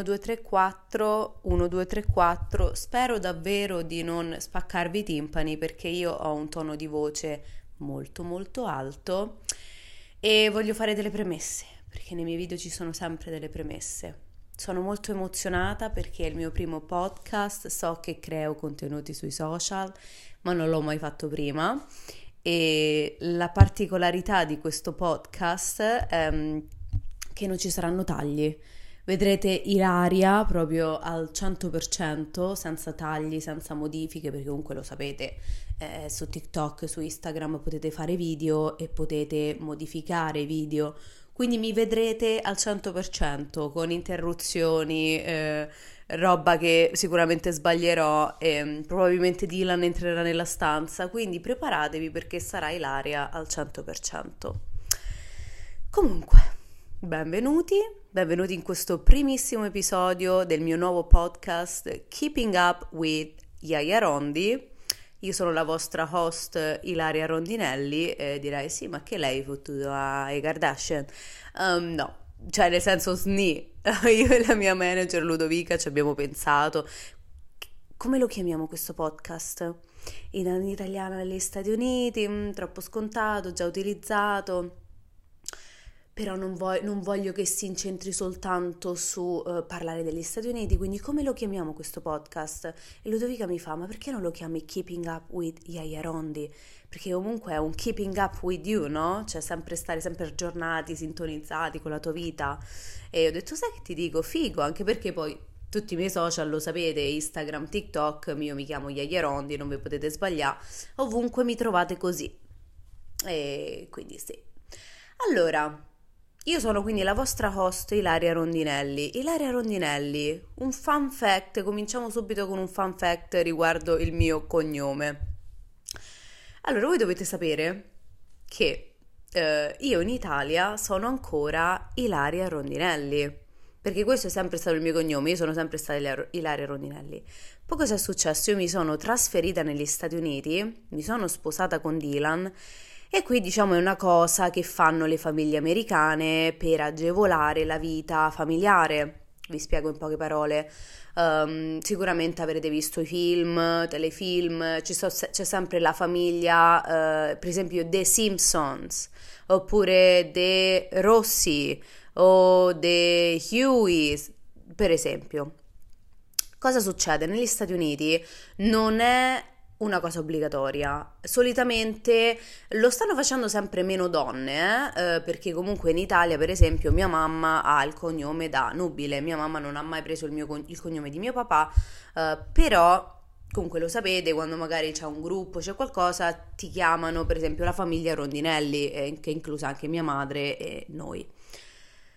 1, 2, 3, 4, 1, 2, 3, 4. Spero davvero di non spaccarvi i timpani perché io ho un tono di voce molto molto alto e voglio fare delle premesse perché nei miei video ci sono sempre delle premesse. Sono molto emozionata perché è il mio primo podcast, so che creo contenuti sui social, ma non l'ho mai fatto prima e la particolarità di questo podcast è che non ci saranno tagli Vedrete Ilaria proprio al 100%, senza tagli, senza modifiche, perché comunque lo sapete, eh, su TikTok, su Instagram potete fare video e potete modificare video. Quindi mi vedrete al 100% con interruzioni, eh, roba che sicuramente sbaglierò e probabilmente Dylan entrerà nella stanza, quindi preparatevi perché sarà Ilaria al 100%. Comunque, benvenuti benvenuti in questo primissimo episodio del mio nuovo podcast Keeping Up with Yaya Rondi. Io sono la vostra host Ilaria Rondinelli e direi sì, ma che lei fottuto ai Kardashian? Um, no, cioè nel senso sni. Io e la mia manager Ludovica ci abbiamo pensato. Come lo chiamiamo questo podcast? In italiano negli Stati Uniti, mm, troppo scontato, già utilizzato però non, vo- non, voglio che si incentri soltanto su uh, parlare degli Stati Uniti, quindi come lo chiamiamo questo podcast? E Ludovica mi fa, ma perché non lo chiami Keeping Up with Yaya Rondi? Perché comunque è un keeping up with you, no? Cioè sempre stare sempre aggiornati, sintonizzati con la tua vita. E ho detto, sai che ti dico? Figo, anche perché poi tutti i miei social lo sapete, Instagram, TikTok, io mi chiamo Yaya Rondi, non vi potete sbagliare, ovunque mi trovate così. E quindi sì. Allora, io sono quindi la vostra host Ilaria Rondinelli. Ilaria Rondinelli, un fun fact, cominciamo subito con un fun fact riguardo il mio cognome. Allora, voi dovete sapere che eh, io in Italia sono ancora Ilaria Rondinelli, perché questo è sempre stato il mio cognome, io sono sempre stata Ilaria Rondinelli. Poi cosa è successo? Io mi sono trasferita negli Stati Uniti, mi sono sposata con Dylan e qui diciamo è una cosa che fanno le famiglie americane per agevolare la vita familiare. Vi spiego in poche parole. Um, sicuramente avrete visto i film, telefilm, so, c'è sempre la famiglia, uh, per esempio The Simpsons, oppure The Rossi o The Huey, per esempio. Cosa succede? Negli Stati Uniti non è una cosa obbligatoria. Solitamente lo stanno facendo sempre meno donne, eh? Eh, perché comunque in Italia, per esempio, mia mamma ha il cognome da nubile, mia mamma non ha mai preso il, mio, il cognome di mio papà, eh, però comunque lo sapete, quando magari c'è un gruppo, c'è qualcosa, ti chiamano per esempio la famiglia Rondinelli, eh, che è inclusa anche mia madre e noi.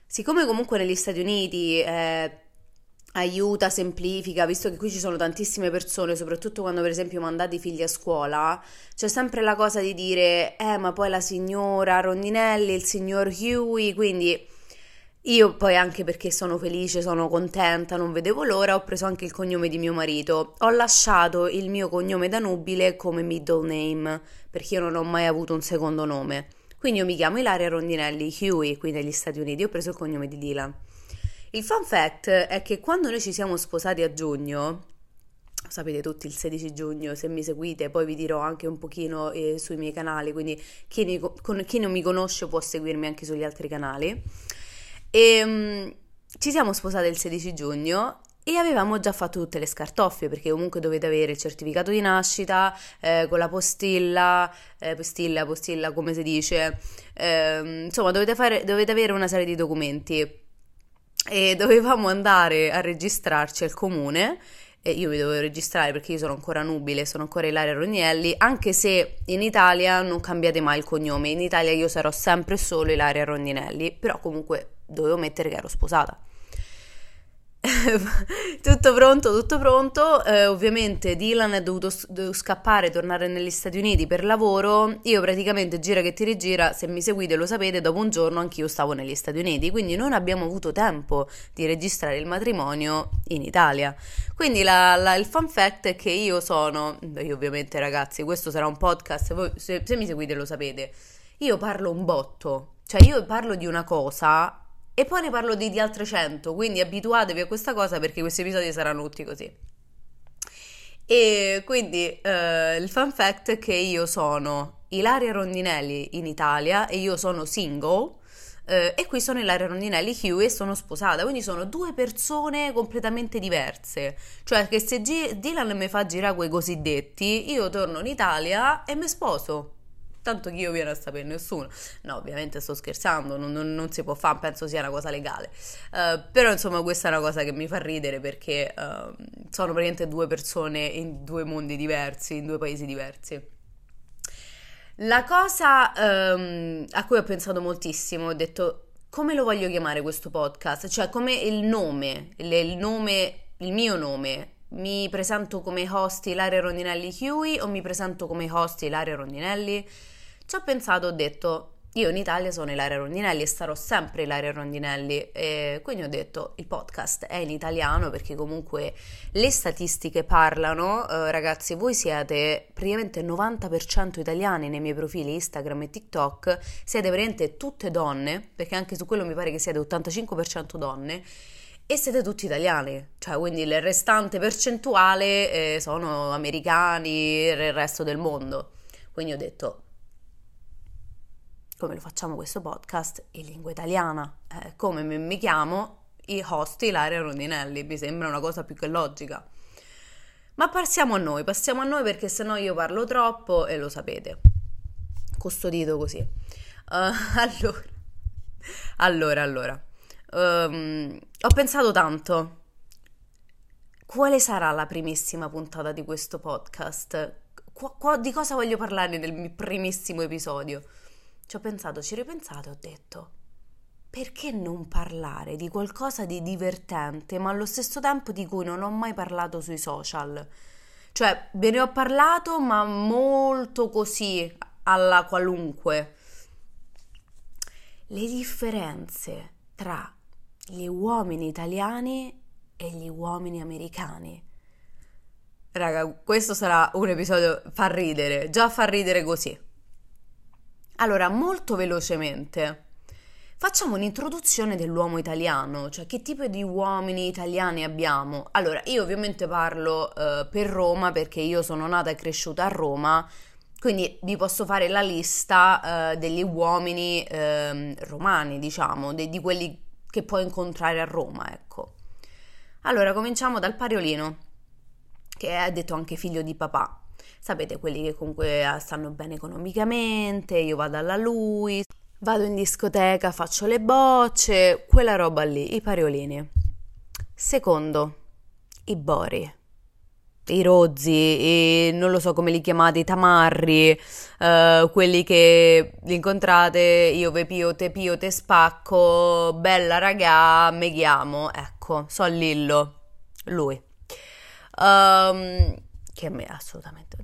Siccome comunque negli Stati Uniti eh, aiuta, semplifica, visto che qui ci sono tantissime persone, soprattutto quando per esempio mandate i figli a scuola, c'è sempre la cosa di dire, eh ma poi la signora Rondinelli, il signor Huey, quindi io poi anche perché sono felice, sono contenta, non vedevo l'ora, ho preso anche il cognome di mio marito, ho lasciato il mio cognome da nubile come middle name, perché io non ho mai avuto un secondo nome. Quindi io mi chiamo Ilaria Rondinelli Huey qui negli Stati Uniti, ho preso il cognome di Dylan. Il fun fact è che quando noi ci siamo sposati a giugno, sapete tutti il 16 giugno, se mi seguite poi vi dirò anche un pochino eh, sui miei canali, quindi chi, ne, con, chi, non mi conosce può seguirmi anche sugli altri canali. E, um, ci siamo sposati il 16 giugno e avevamo già fatto tutte le scartoffie perché comunque dovete avere il certificato di nascita eh, con la postilla, eh, postilla, postilla come si dice, eh, insomma dovete, fare, dovete avere una serie di documenti e dovevamo andare a registrarci al comune e io mi dovevo registrare perché io sono ancora nubile, sono ancora Ilaria Rognelli, anche se in Italia non cambiate mai il cognome, in Italia io sarò sempre solo Ilaria Rondinelli, però comunque dovevo mettere che ero sposata. tutto pronto, tutto pronto. Eh, ovviamente Dylan è dovuto, scappare, tornare negli Stati Uniti per lavoro. Io praticamente gira che ti rigira, se mi seguite lo sapete, dopo un giorno anch'io stavo negli Stati Uniti, quindi non abbiamo avuto tempo di registrare il matrimonio in Italia. Quindi la, la, il fun fact è che io sono, io ovviamente ragazzi, questo sarà un podcast, voi se, se mi seguite lo sapete, io parlo un botto, cioè io parlo di una cosa e poi ne parlo di, di altre 100, quindi abituatevi a questa cosa perché questi episodi saranno tutti così. E quindi eh, il fun fact è che io sono Ilaria Rondinelli in Italia e io sono single eh, e qui sono Ilaria Rondinelli Hugh e sono sposata, quindi sono due persone completamente diverse. Cioè che se G- Dylan mi fa girare quei cosiddetti, io torno in Italia e mi sposo. Tanto che io viene a sapere nessuno. No, ovviamente sto scherzando, non, non, non si può fare, penso sia una cosa legale. Uh, però insomma questa è una cosa che mi fa ridere perché uh, sono praticamente due persone in due mondi diversi, in due paesi diversi. La cosa um, a cui ho pensato moltissimo, ho detto come lo voglio chiamare questo podcast, cioè come il nome, il, nome, il mio nome. Mi presento come host Ilaria Rondinelli Huey o mi presento come host Ilaria Rondinelli? Ci ho pensato, ho detto io in Italia sono Ilaria Rondinelli e sarò sempre Ilaria Rondinelli e quindi ho detto il podcast è in italiano perché comunque le statistiche parlano, eh, ragazzi voi siete praticamente 90% italiani nei miei profili Instagram e TikTok, siete praticamente tutte donne perché anche su quello mi pare che siete 85% donne e siete tutti italiani, cioè quindi il restante percentuale eh, sono americani il resto del mondo. Quindi ho detto come lo facciamo questo podcast in lingua italiana. Eh, come mi, chiamo i host Ilaria Rondinelli, mi sembra una cosa più che logica. Ma passiamo a noi, passiamo a noi perché sennò io parlo troppo e lo sapete. Custodito così. Uh, allora, allora, allora. Um, ho pensato tanto. Quale sarà la primissima puntata di questo podcast? Qu- qu- di cosa voglio parlare nel primissimo episodio? Ci ho pensato, ci ho ripensato e ho detto, perché non parlare di qualcosa di divertente, ma allo stesso tempo di cui non ho mai parlato sui social? Cioè, ve ne ho parlato, ma molto così, alla qualunque. Le differenze tra gli uomini italiani e gli uomini americani. Raga, questo sarà un episodio fa ridere, già fa ridere così. Allora, molto velocemente, facciamo un'introduzione dell'uomo italiano, cioè che tipo di uomini italiani abbiamo. Allora, io ovviamente parlo eh, per Roma perché io sono nata e cresciuta a Roma, quindi vi posso fare la lista eh, degli uomini eh, romani, diciamo, de- di quelli che puoi incontrare a Roma, ecco. Allora, cominciamo dal Pariolino, che è detto anche figlio di papà sapete quelli che comunque ah, stanno bene economicamente, io vado alla lui, vado in discoteca, faccio le bocce, quella roba lì, i pariolini. Secondo, i bori i rozzi, i, non lo so come li chiamate, i tamarri, uh, quelli che li incontrate, io ve pio, te pio, te spacco, bella raga, me chiamo, ecco, so Lillo, lui. Um, che a me assolutamente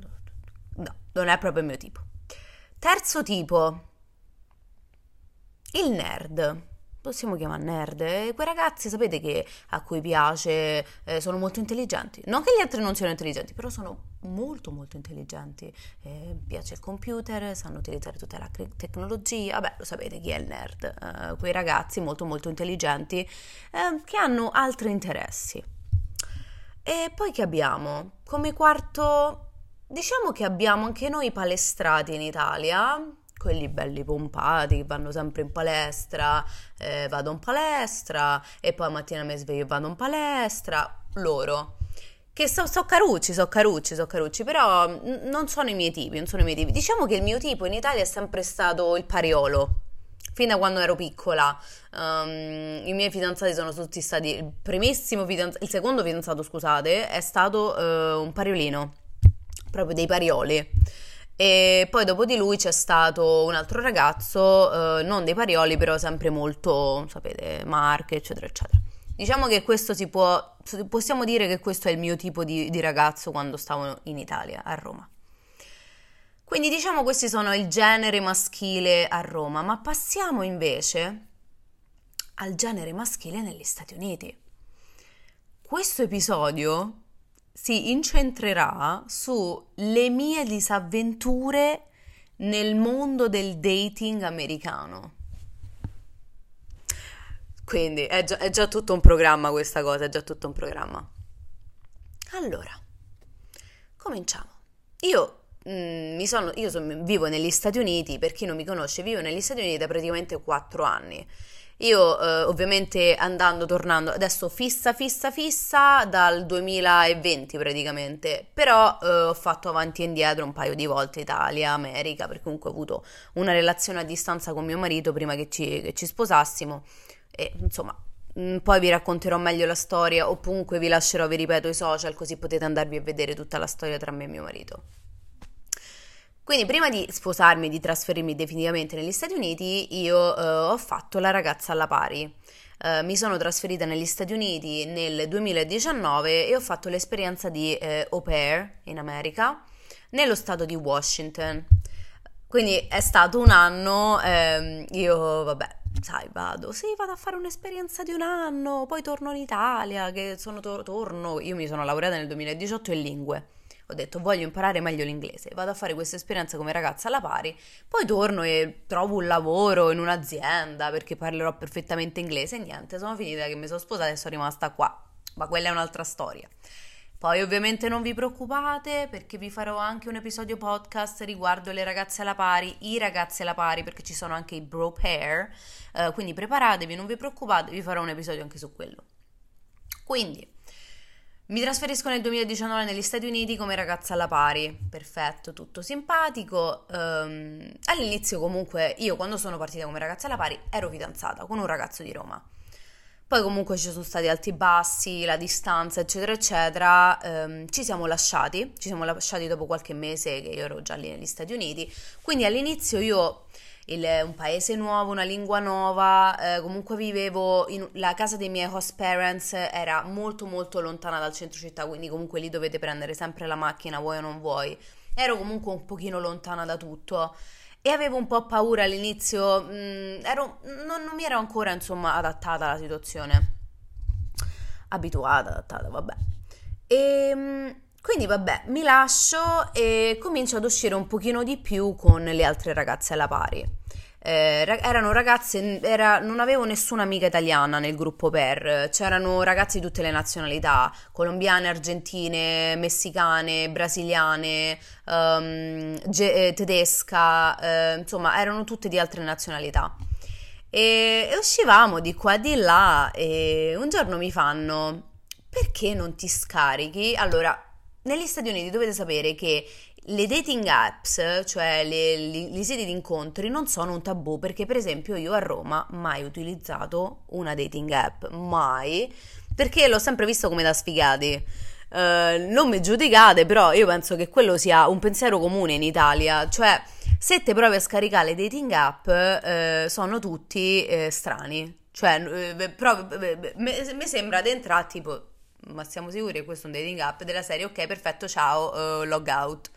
no, non è proprio il mio tipo. Terzo tipo, il nerd. Possiamo chiamare nerd. Eh, quei ragazzi, sapete che a cui piace, eh, sono molto intelligenti. Non che gli altri non siano intelligenti, però sono molto molto intelligenti. Eh, piace il computer, sanno utilizzare tutta la tecnologia. Vabbè, lo sapete chi è il nerd. Eh, quei ragazzi molto molto intelligenti eh, che hanno altri interessi. E poi che abbiamo? Come quarto, diciamo che abbiamo anche noi palestrati in Italia, quelli belli pompati che vanno sempre in palestra, eh, vado in palestra e poi mattina mi sveglio e vado in palestra, loro. Che so, so carucci, so carucci, so carucci, però n- non sono i miei tipi, non sono i miei tipi. Diciamo che il mio tipo in Italia è sempre stato il pariolo fin da quando ero piccola. Um, I miei fidanzati sono tutti stati. Il primissimo fidanzato, il secondo fidanzato, scusate, è stato uh, un pariolino, proprio dei parioli. E poi dopo di lui c'è stato un altro ragazzo, uh, non dei parioli, però sempre molto, sapete, marche, eccetera, eccetera. Diciamo che questo si può, possiamo dire che questo è il mio tipo di, di ragazzo quando stavo in Italia, a Roma. Quindi diciamo questi sono il genere maschile a Roma, ma passiamo invece al genere maschile negli Stati Uniti. Questo episodio si incentrerà sulle mie disavventure nel mondo del dating americano. Quindi è già, è già tutto un programma questa cosa, è già tutto un programma. Allora, cominciamo. Io, mm, sono, io sono, vivo negli Stati Uniti, per chi non mi conosce, vivo negli Stati Uniti da praticamente 4 anni. Io eh, ovviamente andando, tornando, adesso fissa, fissa, fissa dal 2020 praticamente, però eh, ho fatto avanti e indietro un paio di volte Italia, America, perché comunque ho avuto una relazione a distanza con mio marito prima che ci, che ci sposassimo e insomma mm, poi vi racconterò meglio la storia o comunque vi lascerò, vi ripeto, i social così potete andarvi a vedere tutta la storia tra me e mio marito. Quindi prima di sposarmi e di trasferirmi definitivamente negli Stati Uniti, io eh, ho fatto la ragazza alla pari. Eh, mi sono trasferita negli Stati Uniti nel 2019 e ho fatto l'esperienza di eh, au pair in America, nello stato di Washington. Quindi è stato un anno, ehm, io vabbè, sai, vado, sì, vado a fare un'esperienza di un anno, poi torno in Italia, che sono to- torno, io mi sono laureata nel 2018 in lingue ho detto voglio imparare meglio l'inglese, vado a fare questa esperienza come ragazza alla pari, poi torno e trovo un lavoro in un'azienda perché parlerò perfettamente inglese e niente, sono finita che mi sono sposata e sono rimasta qua, ma quella è un'altra storia. Poi ovviamente non vi preoccupate perché vi farò anche un episodio podcast riguardo le ragazze alla pari, i ragazzi alla pari perché ci sono anche i bro pair, uh, quindi preparatevi, non vi preoccupate, vi farò un episodio anche su quello. Quindi, mi trasferisco nel 2019 negli Stati Uniti come ragazza alla pari, perfetto, tutto simpatico. Um, all'inizio comunque io quando sono partita come ragazza alla pari ero fidanzata con un ragazzo di Roma. Poi comunque ci sono stati alti e bassi, la distanza, eccetera, eccetera. Um, ci siamo lasciati, ci siamo lasciati dopo qualche mese che io ero già lì negli Stati Uniti. Quindi all'inizio io il, un paese nuovo, una lingua nuova, eh, comunque vivevo in la casa dei miei host parents era molto molto lontana dal centro città, quindi comunque lì dovete prendere sempre la macchina, vuoi o non vuoi. Ero comunque un pochino lontana da tutto e avevo un po' paura all'inizio, mh, mm, ero, non, non mi ero ancora insomma adattata alla situazione. Abituata, adattata, vabbè. E ehm, quindi vabbè, mi lascio e comincio ad uscire un pochino di più con le altre ragazze alla pari. Eh, erano ragazze, era, non avevo nessuna amica italiana nel gruppo per, c'erano ragazzi di tutte le nazionalità, colombiane, argentine, messicane, brasiliane, um, ge- eh, tedesca, eh, insomma erano tutte di altre nazionalità. E, e uscivamo di qua e di là e un giorno mi fanno perché non ti scarichi? Allora, negli Stati Uniti dovete sapere che le dating apps, cioè le, le, le siti di incontri, non sono un tabù perché per esempio io a Roma mai utilizzato una dating app, mai, perché l'ho sempre visto come da sfigati. Uh, non mi giudicate, però io penso che quello sia un pensiero comune in Italia, cioè se te provi a scaricare le dating app uh, sono tutti uh, strani, cioè mi sembra di entrare tipo ma siamo sicuri che questo è un dating app? Della serie ok perfetto ciao uh, log out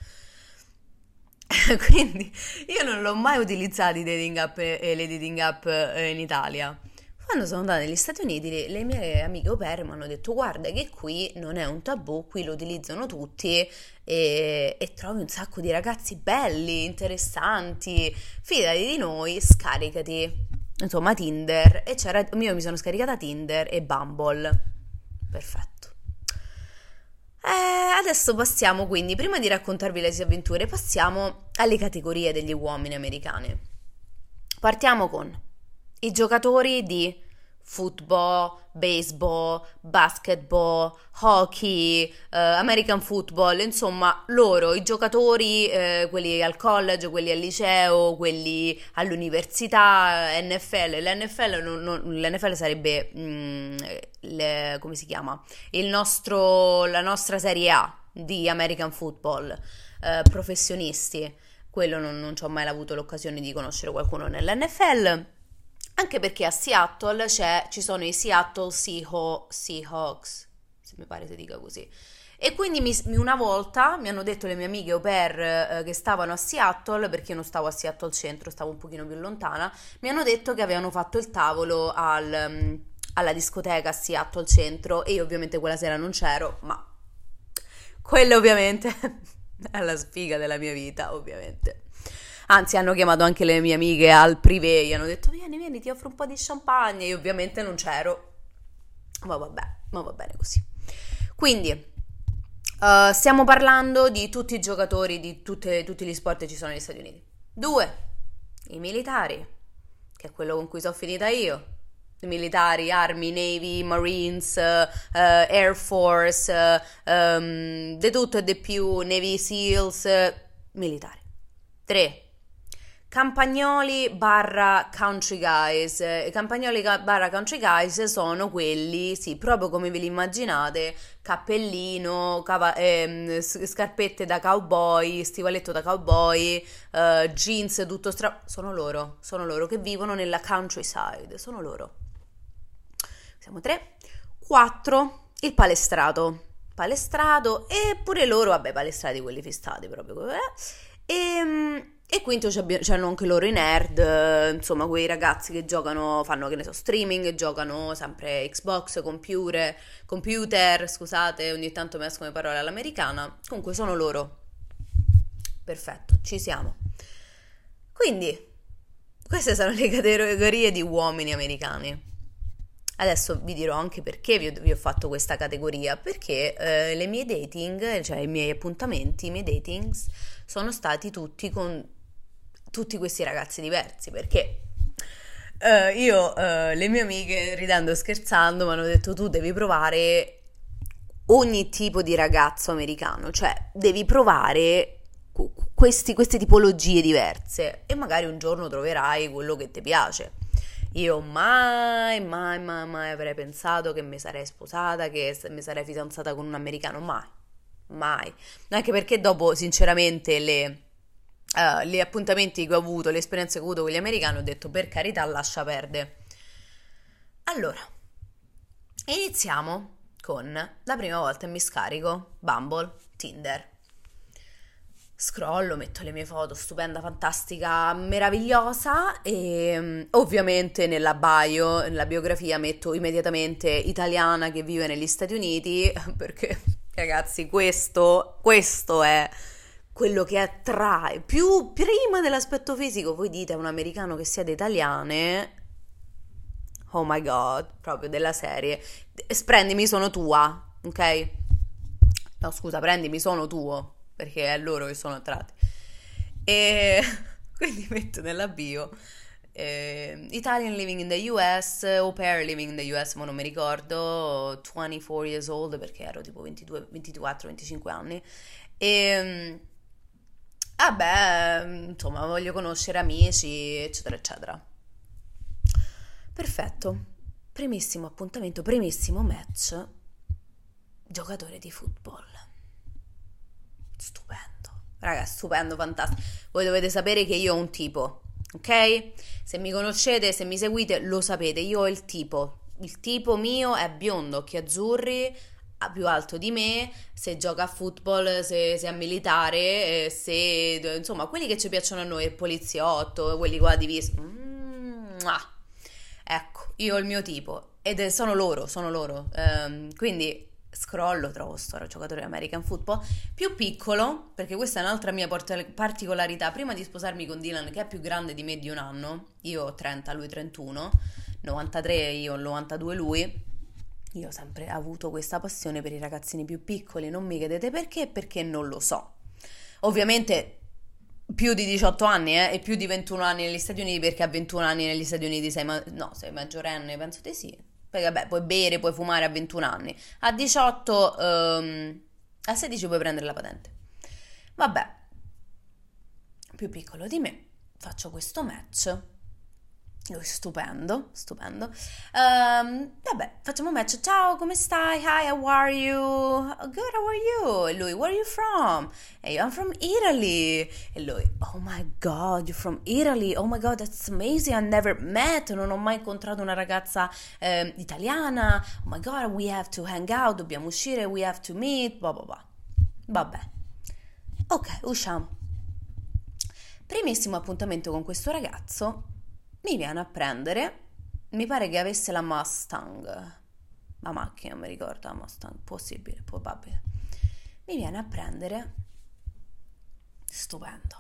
quindi io non l'ho mai utilizzato i dating app e le dating app eh, in Italia. Quando sono andata negli Stati Uniti le mie amiche au pair mi hanno detto guarda che qui non è un tabù qui lo utilizzano tutti e, e trovi un sacco di ragazzi belli interessanti. Fidati di noi scaricati. Insomma Tinder e c'era io mi sono scaricata Tinder e Bumble. Perfetto eh, adesso passiamo quindi, prima di raccontarvi le sue avventure, passiamo alle categorie degli uomini americani. Partiamo con i giocatori di football, baseball, basketball, hockey, eh, American football, insomma loro, i giocatori, eh, quelli al college, quelli al liceo, quelli all'università, NFL, l'NFL, non, non, l'NFL sarebbe, mh, mm, le, come si chiama, nostro, la nostra serie A di American football, eh, professionisti, quello non, non ci ho mai avuto l'occasione di conoscere qualcuno nell'NFL anche perché a Seattle ci sono i Seattle Seahawks, se mi pare si dica così. E quindi mi, una volta mi hanno detto le mie amiche au pair eh, che stavano a Seattle, perché io non stavo a Seattle centro, stavo un pochino più lontana, mi hanno detto che avevano fatto il tavolo al, mm, alla discoteca a Seattle centro e io ovviamente quella sera non c'ero, ma quella ovviamente è la sfiga della mia vita, ovviamente. Anzi, hanno chiamato anche le mie amiche al privé, gli hanno detto vieni, vieni, ti offro un po' di champagne. Io ovviamente non c'ero, ma vabbè, ma va bene così. Quindi, uh, stiamo parlando di tutti i giocatori di tutte, tutti gli sport che ci sono negli Stati Uniti. Due, i militari, che è quello con cui sono finita io militari, Army, Navy, Marines, uh, Air Force, uh, um, di tutto e di più, Navy SEALs, militari. 3. Campagnoli barra country guys. I campagnoli barra country guys sono quelli, sì, proprio come ve li immaginate, cappellino, cava- ehm, scarpette da cowboy, stivaletto da cowboy, uh, jeans tutto stra... Sono loro, sono loro che vivono nella countryside, sono loro. Siamo tre. Quattro, il palestrato. Palestrato e pure loro, vabbè, palestrati quelli fissati proprio. Eh. E, ehm, e quindi c'hanno anche loro i nerd, insomma, quei ragazzi che giocano, fanno che ne so, streaming, giocano sempre Xbox, computer, computer, scusate, ogni tanto mi escono le parole all'americana. Comunque sono loro. Perfetto, ci siamo. Quindi, queste sono le categorie di uomini americani. Adesso vi dirò anche perché vi ho, vi ho fatto questa categoria, perché eh, le mie dating, cioè i miei appuntamenti, i miei datings, sono stati tutti con tutti questi ragazzi diversi, perché eh, io, eh, le mie amiche, ridendo e scherzando, mi hanno detto tu devi provare ogni tipo di ragazzo americano, cioè devi provare questi, queste tipologie diverse e magari un giorno troverai quello che ti piace. Io mai, mai, mai, mai avrei pensato che mi sarei sposata, che mi sarei fidanzata con un americano, mai, mai. Anche perché dopo, sinceramente, le, uh, gli appuntamenti che ho avuto, le esperienze che ho avuto con gli americani, ho detto per carità lascia perdere. Allora, iniziamo con la prima volta che mi scarico Bumble, Tinder scrollo, metto le mie foto, stupenda, fantastica, meravigliosa e mm, ovviamente nella bio, nella biografia metto immediatamente italiana che vive negli Stati Uniti perché ragazzi questo, questo è quello che attrae più prima dell'aspetto fisico voi dite a un americano che siete italiane oh my god proprio della serie prendimi sono tua ok no scusa prendimi sono tuo perché è loro che sono attratti. E quindi metto nella bio eh, Italian living in the US, au pair living in the US, ma non mi ricordo, 24 years old perché ero tipo 22, 24, 25 anni. E vabbè, insomma, voglio conoscere amici, eccetera, eccetera. Perfetto. Primissimo appuntamento, primissimo match. Giocatore di football stupendo. Raga, stupendo, fantastico. Voi dovete sapere che io ho un tipo, ok? Se mi conoscete, se mi seguite, lo sapete. Io ho il tipo. Il tipo mio è biondo, occhi azzurri, più alto di me, se gioca a football, se, se è militare, se insomma quelli che ci piacciono a noi, il poliziotto, quelli qua divisi. Mm, ecco, io ho il mio tipo ed sono loro, sono loro. Um, quindi scrollo, trovo sto giocatore American Football, più piccolo, perché questa è un'altra mia particolarità, prima di sposarmi con Dylan che è più grande di me di un anno, io ho 30, lui 31, 93 io, 92 lui, io ho sempre avuto questa passione per i ragazzini più piccoli, non mi chiedete perché, perché non lo so. Ovviamente più di 18 anni eh, e più di 21 anni negli Stati Uniti perché a 21 anni negli Stati Uniti sei, ma- no, sei maggiorenne, penso di sì, poi vabbè, puoi bere, puoi fumare a 21 anni. A 18, um, a 16 puoi prendere la patente. Vabbè, più piccolo di me, faccio questo match lui stupendo, stupendo. Um, vabbè, facciamo un match. Ciao, come stai? Hi, how are you? Good, how are you? E lui, where are you from? E io, I'm from Italy. E lui, oh my god, you're from Italy. Oh my god, that's amazing. I never met. Non ho mai incontrato una ragazza eh, italiana. Oh my god, we have to hang out. Dobbiamo uscire. We have to meet. Blah, blah, blah. Vabbè. Ok, usciamo. Primissimo appuntamento con questo ragazzo mi viene a prendere, mi pare che avesse la Mustang, la macchina, mi ricordo, la Mustang, possibile, probabile. Mi viene a prendere, stupendo,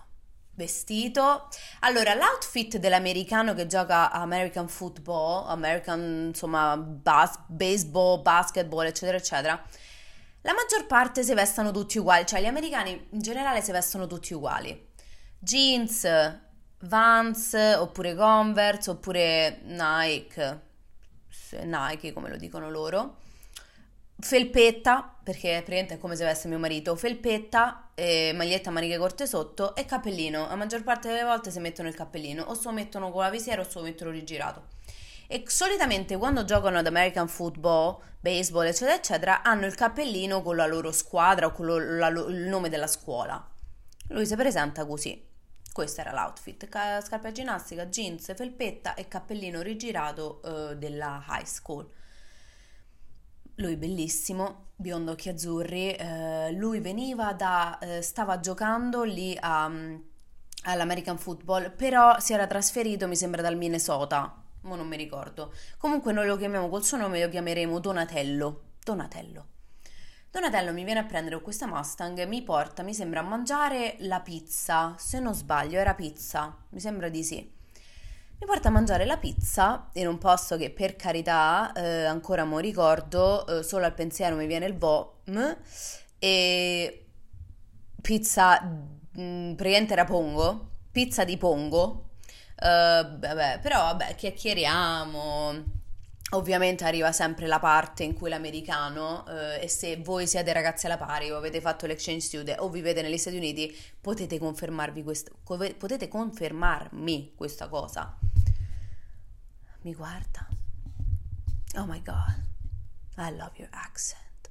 vestito. Allora, l'outfit dell'americano che gioca American Football, American, insomma, bas- baseball, basketball, eccetera, eccetera, la maggior parte si vestono tutti uguali, cioè gli americani in generale si vestono tutti uguali. Jeans, Vans, oppure Converse, oppure Nike, Nike come lo dicono loro felpetta, perché praticamente è come se avesse mio marito, felpetta, e maglietta a maniche corte sotto e cappellino. La maggior parte delle volte si mettono il cappellino, o se lo mettono con la visiera o se lo mettono rigirato. E solitamente quando giocano ad American football, baseball, eccetera, eccetera, hanno il cappellino con la loro squadra o con lo, la, il nome della scuola. Lui si presenta così. Questo era l'outfit, scarpa ginnastica, jeans, felpetta e cappellino rigirato uh, della high school lui bellissimo, biondo occhi azzurri, eh, lui veniva da, eh, stava giocando lì a, mm, all'American Football, però si era trasferito, mi sembra, dal Minnesota, ma non mi ricordo. Comunque noi lo chiamiamo col suo nome, lo chiameremo Donatello. Donatello. Donatello mi viene a prendere con questa Mustang, mi porta, mi sembra, a mangiare la pizza, se non sbaglio era pizza, mi sembra di sì mi porta a mangiare la pizza in un posto che per carità eh, ancora mo ricordo, eh, solo al pensiero mi viene il vom e pizza mm, praticamente era pongo, pizza di pongo. Uh, vabbè, però vabbè, chiacchieriamo. Ovviamente arriva sempre la parte in cui l'americano, eh, e se voi siete ragazzi alla pari o avete fatto l'exchange student o vivete negli Stati Uniti, potete questo, potete confermarmi questa cosa mi guarda. Oh my god, I love your accent.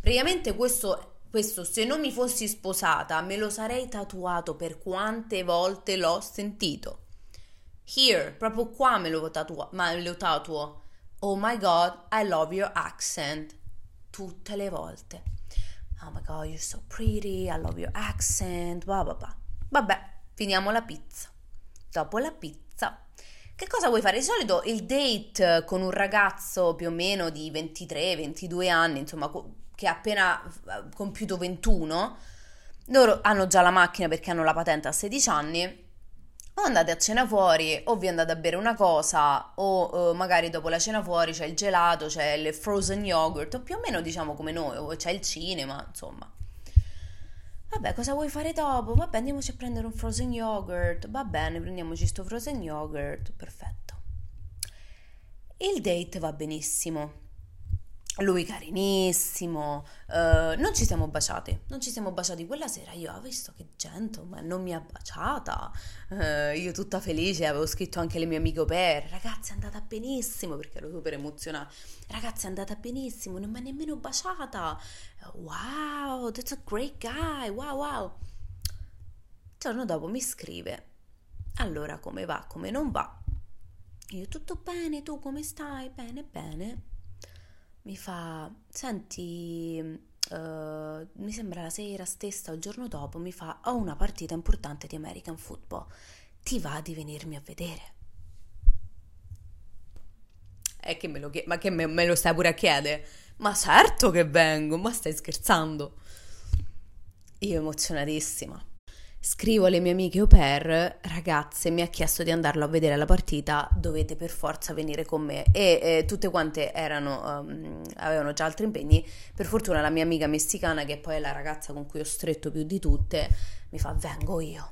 Praticamente questo, questo, se non mi fossi sposata, me lo sarei tatuato per quante volte l'ho sentito. Here, proprio qua me lo, tatua, ma lo tatuo. Oh my god, I love your accent. Tutte le volte. Oh my god, you're so pretty, I love your accent, blah blah blah. Vabbè, finiamo la pizza. Dopo la pizza che cosa vuoi fare? Di solito il date con un ragazzo più o meno di 23-22 anni, insomma, che ha appena eh, compiuto 21, loro hanno già la macchina perché hanno la patente a 16 anni, o andate a cena fuori, o vi andate a bere una cosa, o uh, magari dopo la cena fuori c'è il gelato, c'è il frozen yogurt, o più o meno diciamo come noi, o c'è il cinema, insomma. Vabbè, cosa vuoi fare dopo? Vabbè, andiamoci a prendere un frozen yogurt. Va bene, prendiamoci sto frozen yogurt. Perfetto. Il date va benissimo lui carinissimo, uh, non ci siamo baciati, non ci siamo baciati quella sera, io ho visto che gentleman, non mi ha baciata, uh, io tutta felice, avevo scritto anche le mie amiche per, ragazzi è andata benissimo, perché ero super emozionata, ragazzi è andata benissimo, non mi ha nemmeno baciata, wow, that's a great guy, wow wow. Il giorno dopo mi scrive, allora come va, come non va? Io tutto bene, tu come stai? Bene, bene mi fa, senti, uh, mi sembra la sera stessa o il giorno dopo, mi fa, ho una partita importante di American Football, ti va di venirmi a vedere? È che me lo, chied- ma che me, me lo stai pure a chiedere? Ma certo che vengo, ma stai scherzando? Io emozionatissima. Scrivo alle mie amiche au pair, ragazze, mi ha chiesto di andarlo a vedere la partita, dovete per forza venire con me. E eh, tutte quante erano, um, avevano già altri impegni. Per fortuna la mia amica messicana, che poi è la ragazza con cui ho stretto più di tutte, mi fa vengo io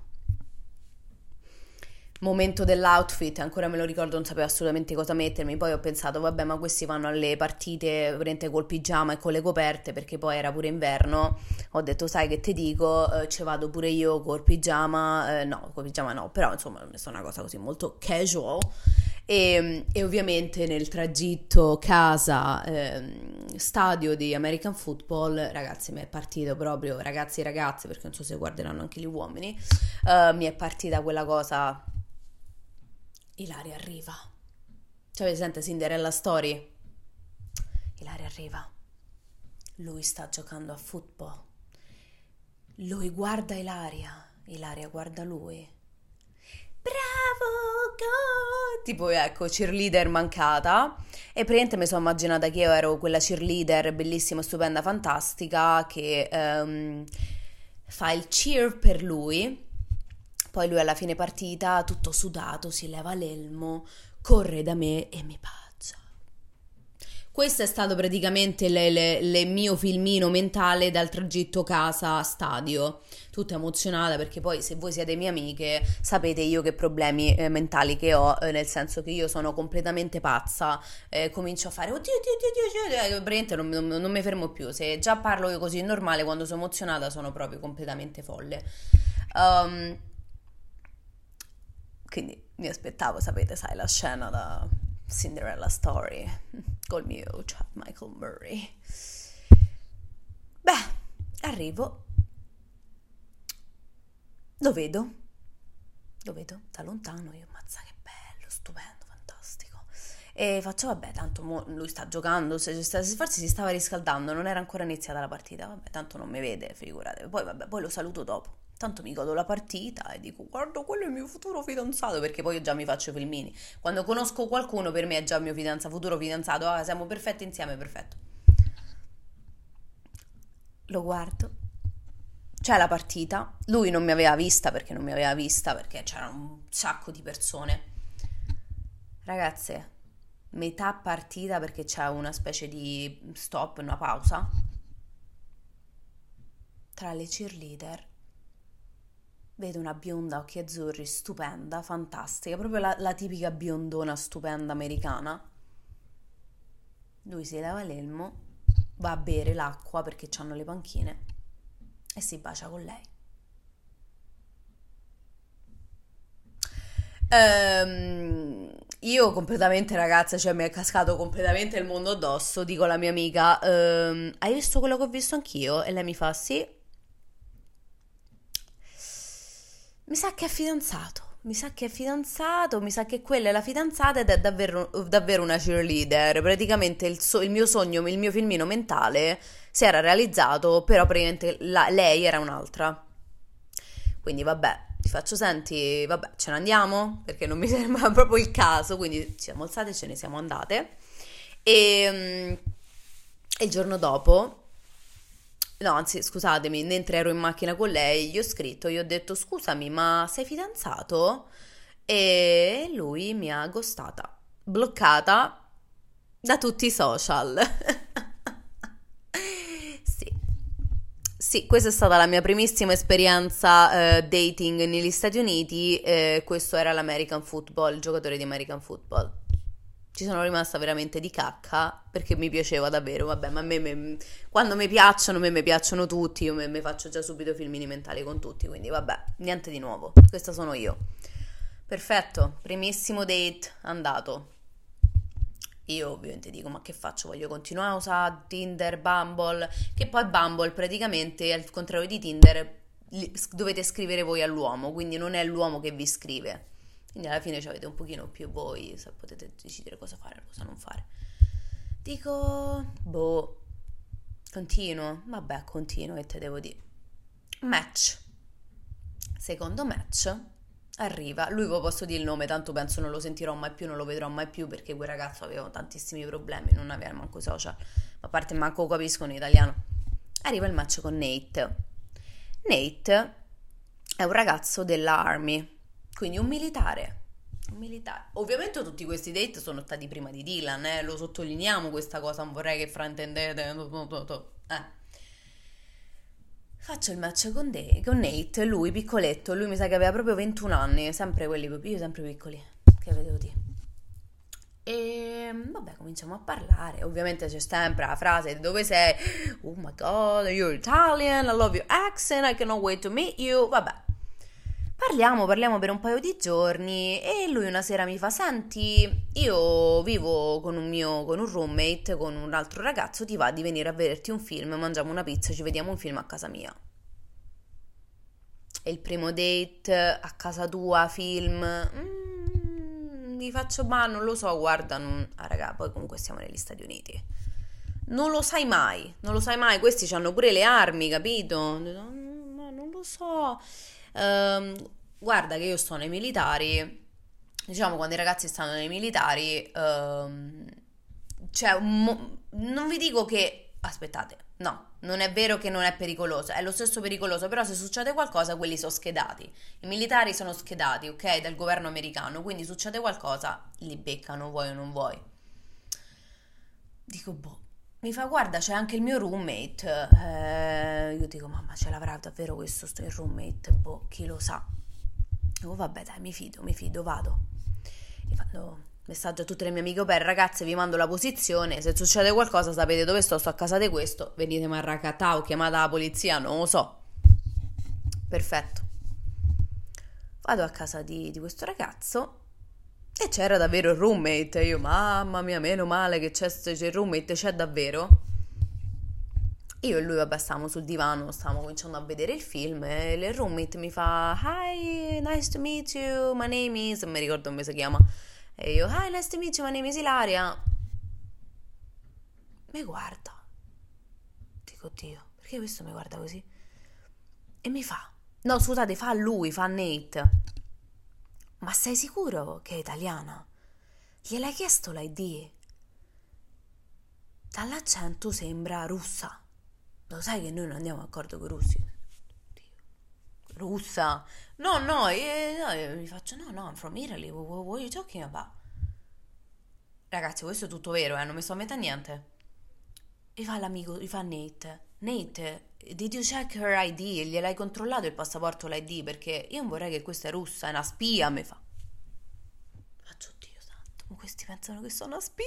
momento dell'outfit, ancora me lo ricordo, non sapevo assolutamente cosa mettermi. Poi ho pensato, vabbè, ma questi vanno alle partite veramente col pigiama e con le coperte perché poi era pure inverno. Ho detto, sai che ti dico, eh, ci vado pure io col pigiama. Eh, no, col pigiama no, però insomma, è una cosa così molto casual. E, e ovviamente nel tragitto casa eh, stadio di American Football, ragazzi, mi è partito proprio, ragazzi e ragazze, perché non so se guarderanno anche gli uomini, uh, mi è partita quella cosa Ilaria arriva. Cioè, avete sente Cinderella Story? Ilaria arriva. Lui sta giocando a football. Lui guarda Ilaria. Ilaria guarda lui. Bravo, go! Tipo, ecco, cheerleader mancata. E praticamente mi sono immaginata che io ero quella cheerleader bellissima, stupenda, fantastica che um, fa il cheer per lui Poi lui alla fine partita, tutto sudato, si leva l'elmo, corre da me e mi bacia. Questo è stato praticamente il mio filmino mentale dal tragitto casa-stadio. Tutta emozionata perché poi se voi siete mie amiche sapete io che problemi eh, mentali che ho, eh, nel senso che io sono completamente pazza, eh, comincio a fare oddio, oddio, oddio, oddio, oddio praticamente non, non, non mi fermo più. Se già parlo così normale, quando sono emozionata sono proprio completamente folle. Um, quindi mi aspettavo, sapete, sai, la scena da Cinderella Story col mio chat Michael Murray. Beh, arrivo, lo vedo, lo vedo da lontano, io mazza che bello, stupendo, fantastico. E faccio, vabbè, tanto lui sta giocando, se, se, forse si stava riscaldando, non era ancora iniziata la partita, vabbè, tanto non mi vede, figurate. Poi, vabbè, poi lo saluto dopo. Tanto mi godo la partita e dico guarda quello è il mio futuro fidanzato perché poi io già mi faccio filmini. Quando conosco qualcuno per me è già il mio fidanzato, futuro fidanzato, ah, siamo perfetti insieme, perfetto. Lo guardo, c'è la partita, lui non mi aveva vista perché non mi aveva vista perché c'era un sacco di persone. Ragazze, metà partita perché c'è una specie di stop, una pausa. Tra le cheerleader Vedo una bionda occhi azzurri, stupenda, fantastica, proprio la, la tipica biondona stupenda americana. Lui si leva l'elmo, va a bere l'acqua perché hanno le panchine e si bacia con lei. Um, io completamente ragazza, cioè mi è cascato completamente il mondo addosso, dico alla mia amica, um, hai visto quello che ho visto anch'io? E lei mi fa sì, mi sa che è fidanzato. Mi sa che è fidanzato, mi sa che quella è la fidanzata ed è davvero, davvero una cheerleader. Praticamente il, so, il, mio sogno, il mio filmino mentale si era realizzato, però praticamente la, lei era un'altra. Quindi vabbè, ti faccio senti, vabbè, ce ne andiamo? Perché non mi sembra proprio il caso, quindi ci siamo alzate e ce ne siamo andate. E, mm, e il giorno dopo No, anzi, scusatemi, mentre ero in macchina con lei, gli ho scritto, gli ho detto scusami, ma sei fidanzato? E lui mi ha gostata, bloccata da tutti i social. sì. Sì, questa è stata la mia primissima esperienza eh, dating negli Stati Uniti. Eh, questo era l'American Football, il giocatore di American Football ci sono rimasta veramente di cacca perché mi piaceva davvero. Vabbè, ma a me, me quando mi piacciono, a me mi piacciono tutti. Io mi faccio già subito filmini mentali con tutti. Quindi, vabbè, niente di nuovo. Questa sono io. Perfetto, primissimo date andato. Io ovviamente dico, ma che faccio? Voglio continuare a usare Tinder, Bumble, che poi Bumble praticamente, al contrario di Tinder, dovete scrivere voi all'uomo, quindi non è l'uomo che vi scrive quindi alla fine avete un pochino più voi, se potete decidere cosa fare e cosa non fare. Dico, boh, continuo, vabbè, continuo e te devo dire. Match. Secondo match arriva, lui vi posso dire il nome, tanto penso non lo sentirò mai più, non lo vedrò mai più perché quel ragazzo aveva tantissimi problemi, non aveva manco social, a parte manco capisco in italiano. Arriva il match con Nate. Nate è un ragazzo della Army, quindi un militare. Un militare. Ovviamente tutti questi date sono stati prima di Dylan, eh? lo sottolineiamo questa cosa, non vorrei che fraintendete. Eh. Faccio il match con, De- con Nate, lui piccoletto, lui mi sa che aveva proprio 21 anni, sempre quelli, io sempre piccoli, che vedevo dire. E vabbè, cominciamo a parlare. Ovviamente c'è sempre la frase dove sei? Oh my god, you're Italian, I love your accent, I cannot wait to meet you. Vabbè, Parliamo, parliamo per un paio di giorni e lui una sera mi fa: Senti, io vivo con un mio con un roommate, con un altro ragazzo, ti va di venire a vederti un film, mangiamo una pizza, ci vediamo un film a casa mia. E il primo date a casa tua, film. Mm, mi faccio, ma non lo so, guarda, non... ah raga, poi comunque siamo negli Stati Uniti. Non lo sai mai, non lo sai mai, questi hanno pure le armi, capito? Ma non lo so. Um, guarda che io sto nei militari, diciamo quando i ragazzi stanno nei militari, c'è un... Mo- non vi dico che... Aspettate, No, non è vero che non è pericoloso, è lo stesso pericoloso, però se succede qualcosa quelli sono schedati. I militari sono schedati, ok, dal governo americano, quindi succede qualcosa, li beccano, vuoi o non vuoi. Dico, boh, mi fa guarda c'è anche il mio roommate eh, io dico mamma ce l'avrà davvero questo il roommate boh chi lo sa oh vabbè dai mi fido mi fido vado e fanno messaggio a tutte le mie amiche per ragazze vi mando la posizione se succede qualcosa sapete dove sto sto a casa di questo venite a racatao chiamate la polizia non lo so perfetto vado a casa di, di questo ragazzo e c'era davvero il roommate. Io, mamma mia, meno male che c'è, c'è il roommate, c'è davvero. Io e lui, vabbè, stavamo sul divano, stavamo cominciando a vedere il film e il roommate mi fa Hi, nice to meet you, my name is... Non mi ricordo come si chiama. E io, hi, nice to meet you, my name is Ilaria. Mi guarda. Dico, oddio, perché questo mi guarda così? E mi fa... No, scusate, fa lui, fa Nate. Ma sei sicuro che è italiana? Gliel'hai chiesto l'ID? Dall'accento sembra russa. Lo sai che noi non andiamo d'accordo con i russi? Russa? No, no, eh, io mi faccio no, no, I'm from Italy. What, what are you talking about? Ragazzi, questo è tutto vero, eh, non mi sto a mettere niente. E fa l'amico, gli fa Nate. Nate, did you check her ID? Gliel'hai controllato il passaporto l'ID? Perché io non vorrei che questa è russa, è una spia, mi fa. Ma questi pensano che sono una spia?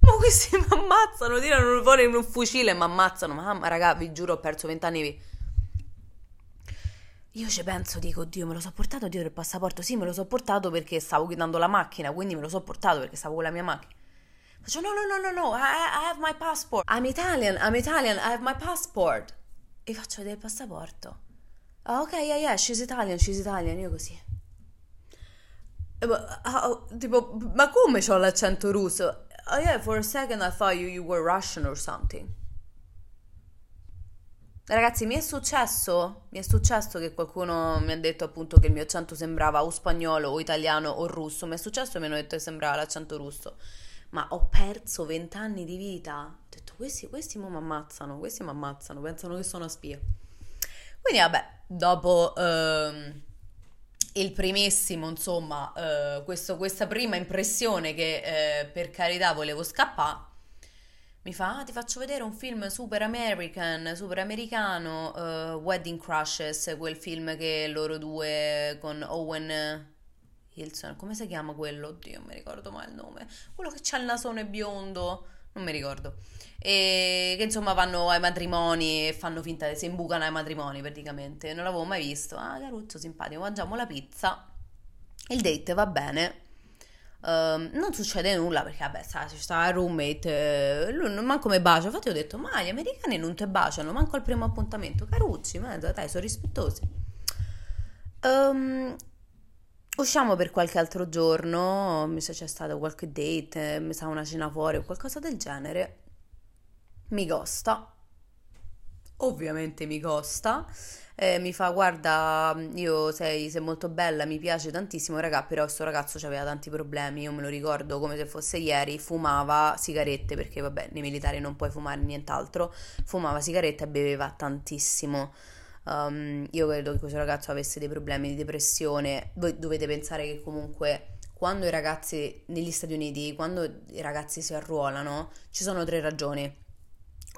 Ma questi mi ammazzano, tirano fuori un fucile e mi ammazzano. Mamma, raga, vi giuro, ho perso vent'anni. Io ci penso, dico, oddio, me lo so portato dietro il passaporto? Sì, me lo so portato perché stavo guidando la macchina, quindi me lo so portato perché stavo con la mia macchina. Faccio no, no, no, no, no, I, I have my passport. I'm Italian, I'm Italian, I have my passport. E faccio vedere il passaporto. Ah, ok, yeah, yeah, she's Italian, she's Italian. Io così. Ma, oh, tipo, ma come c'ho l'accento russo? Oh yeah, for a second I thought you, you were Russian or something. Ragazzi, mi è successo, mi è successo che qualcuno mi ha detto appunto che il mio accento sembrava o spagnolo o italiano o russo. Mi è successo e mi hanno detto che sembrava l'accento russo ma ho perso vent'anni di vita. Ho detto, questi, questi mi ammazzano, questi mi ammazzano, pensano che sono spia. Quindi vabbè, dopo ehm, il primissimo, insomma, eh, questo, questa prima impressione che eh, per carità volevo scappare, mi fa, ah, ti faccio vedere un film super American, super americano, uh, Wedding Crushes, quel film che loro due con Owen Hilson, come si chiama quello? Oddio, non mi ricordo mai il nome. Quello che c'ha il nasone biondo, non mi ricordo. E che insomma vanno ai matrimoni e fanno finta che si imbucano ai matrimoni praticamente. Non l'avevo mai visto. Ah, Caruccio, simpatico, mangiamo la pizza. Il date va bene. Uh, non succede nulla perché vabbè sa, ci sta il roommate lui non manco me bacia infatti ho detto ma gli americani non ti baciano manco al primo appuntamento carucci ma dai sono rispettosi um, Usciamo per qualche altro giorno, mi sa c'è stato qualche date, mi sa una cena fuori o qualcosa del genere. Mi costa. Ovviamente mi costa. Eh, mi fa guarda, io sei, sei, molto bella, mi piace tantissimo, raga, però questo ragazzo aveva tanti problemi, io me lo ricordo come se fosse ieri, fumava sigarette, perché vabbè, nei militari non puoi fumare nient'altro, fumava sigarette e beveva tantissimo. Um, io credo che questo ragazzo avesse dei problemi di depressione. Voi dovete pensare che comunque quando i ragazzi negli Stati Uniti, quando i ragazzi si arruolano, ci sono tre ragioni.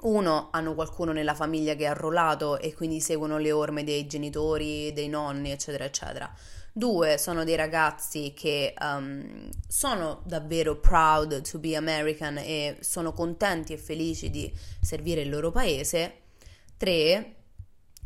Uno, hanno qualcuno nella famiglia che è arruolato e quindi seguono le orme dei genitori, dei nonni, eccetera, eccetera. Due, sono dei ragazzi che um, sono davvero proud to be American e sono contenti e felici di servire il loro paese. Tre,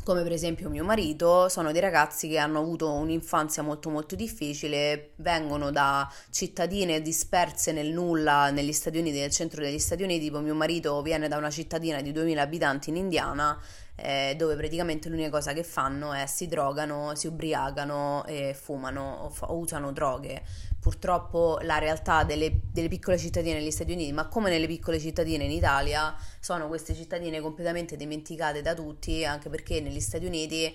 come per esempio mio marito, sono dei ragazzi che hanno avuto un'infanzia molto molto difficile, vengono da cittadine disperse nel nulla negli Stati Uniti, nel centro degli Stati Uniti, tipo mio marito viene da una cittadina di 2000 abitanti in Indiana, eh, dove praticamente l'unica cosa che fanno è si drogano, si ubriacano e fumano o, fa- o usano droghe purtroppo la realtà delle, delle, piccole cittadine negli Stati Uniti, ma come nelle piccole cittadine in Italia, sono queste cittadine completamente dimenticate da tutti, anche perché negli Stati Uniti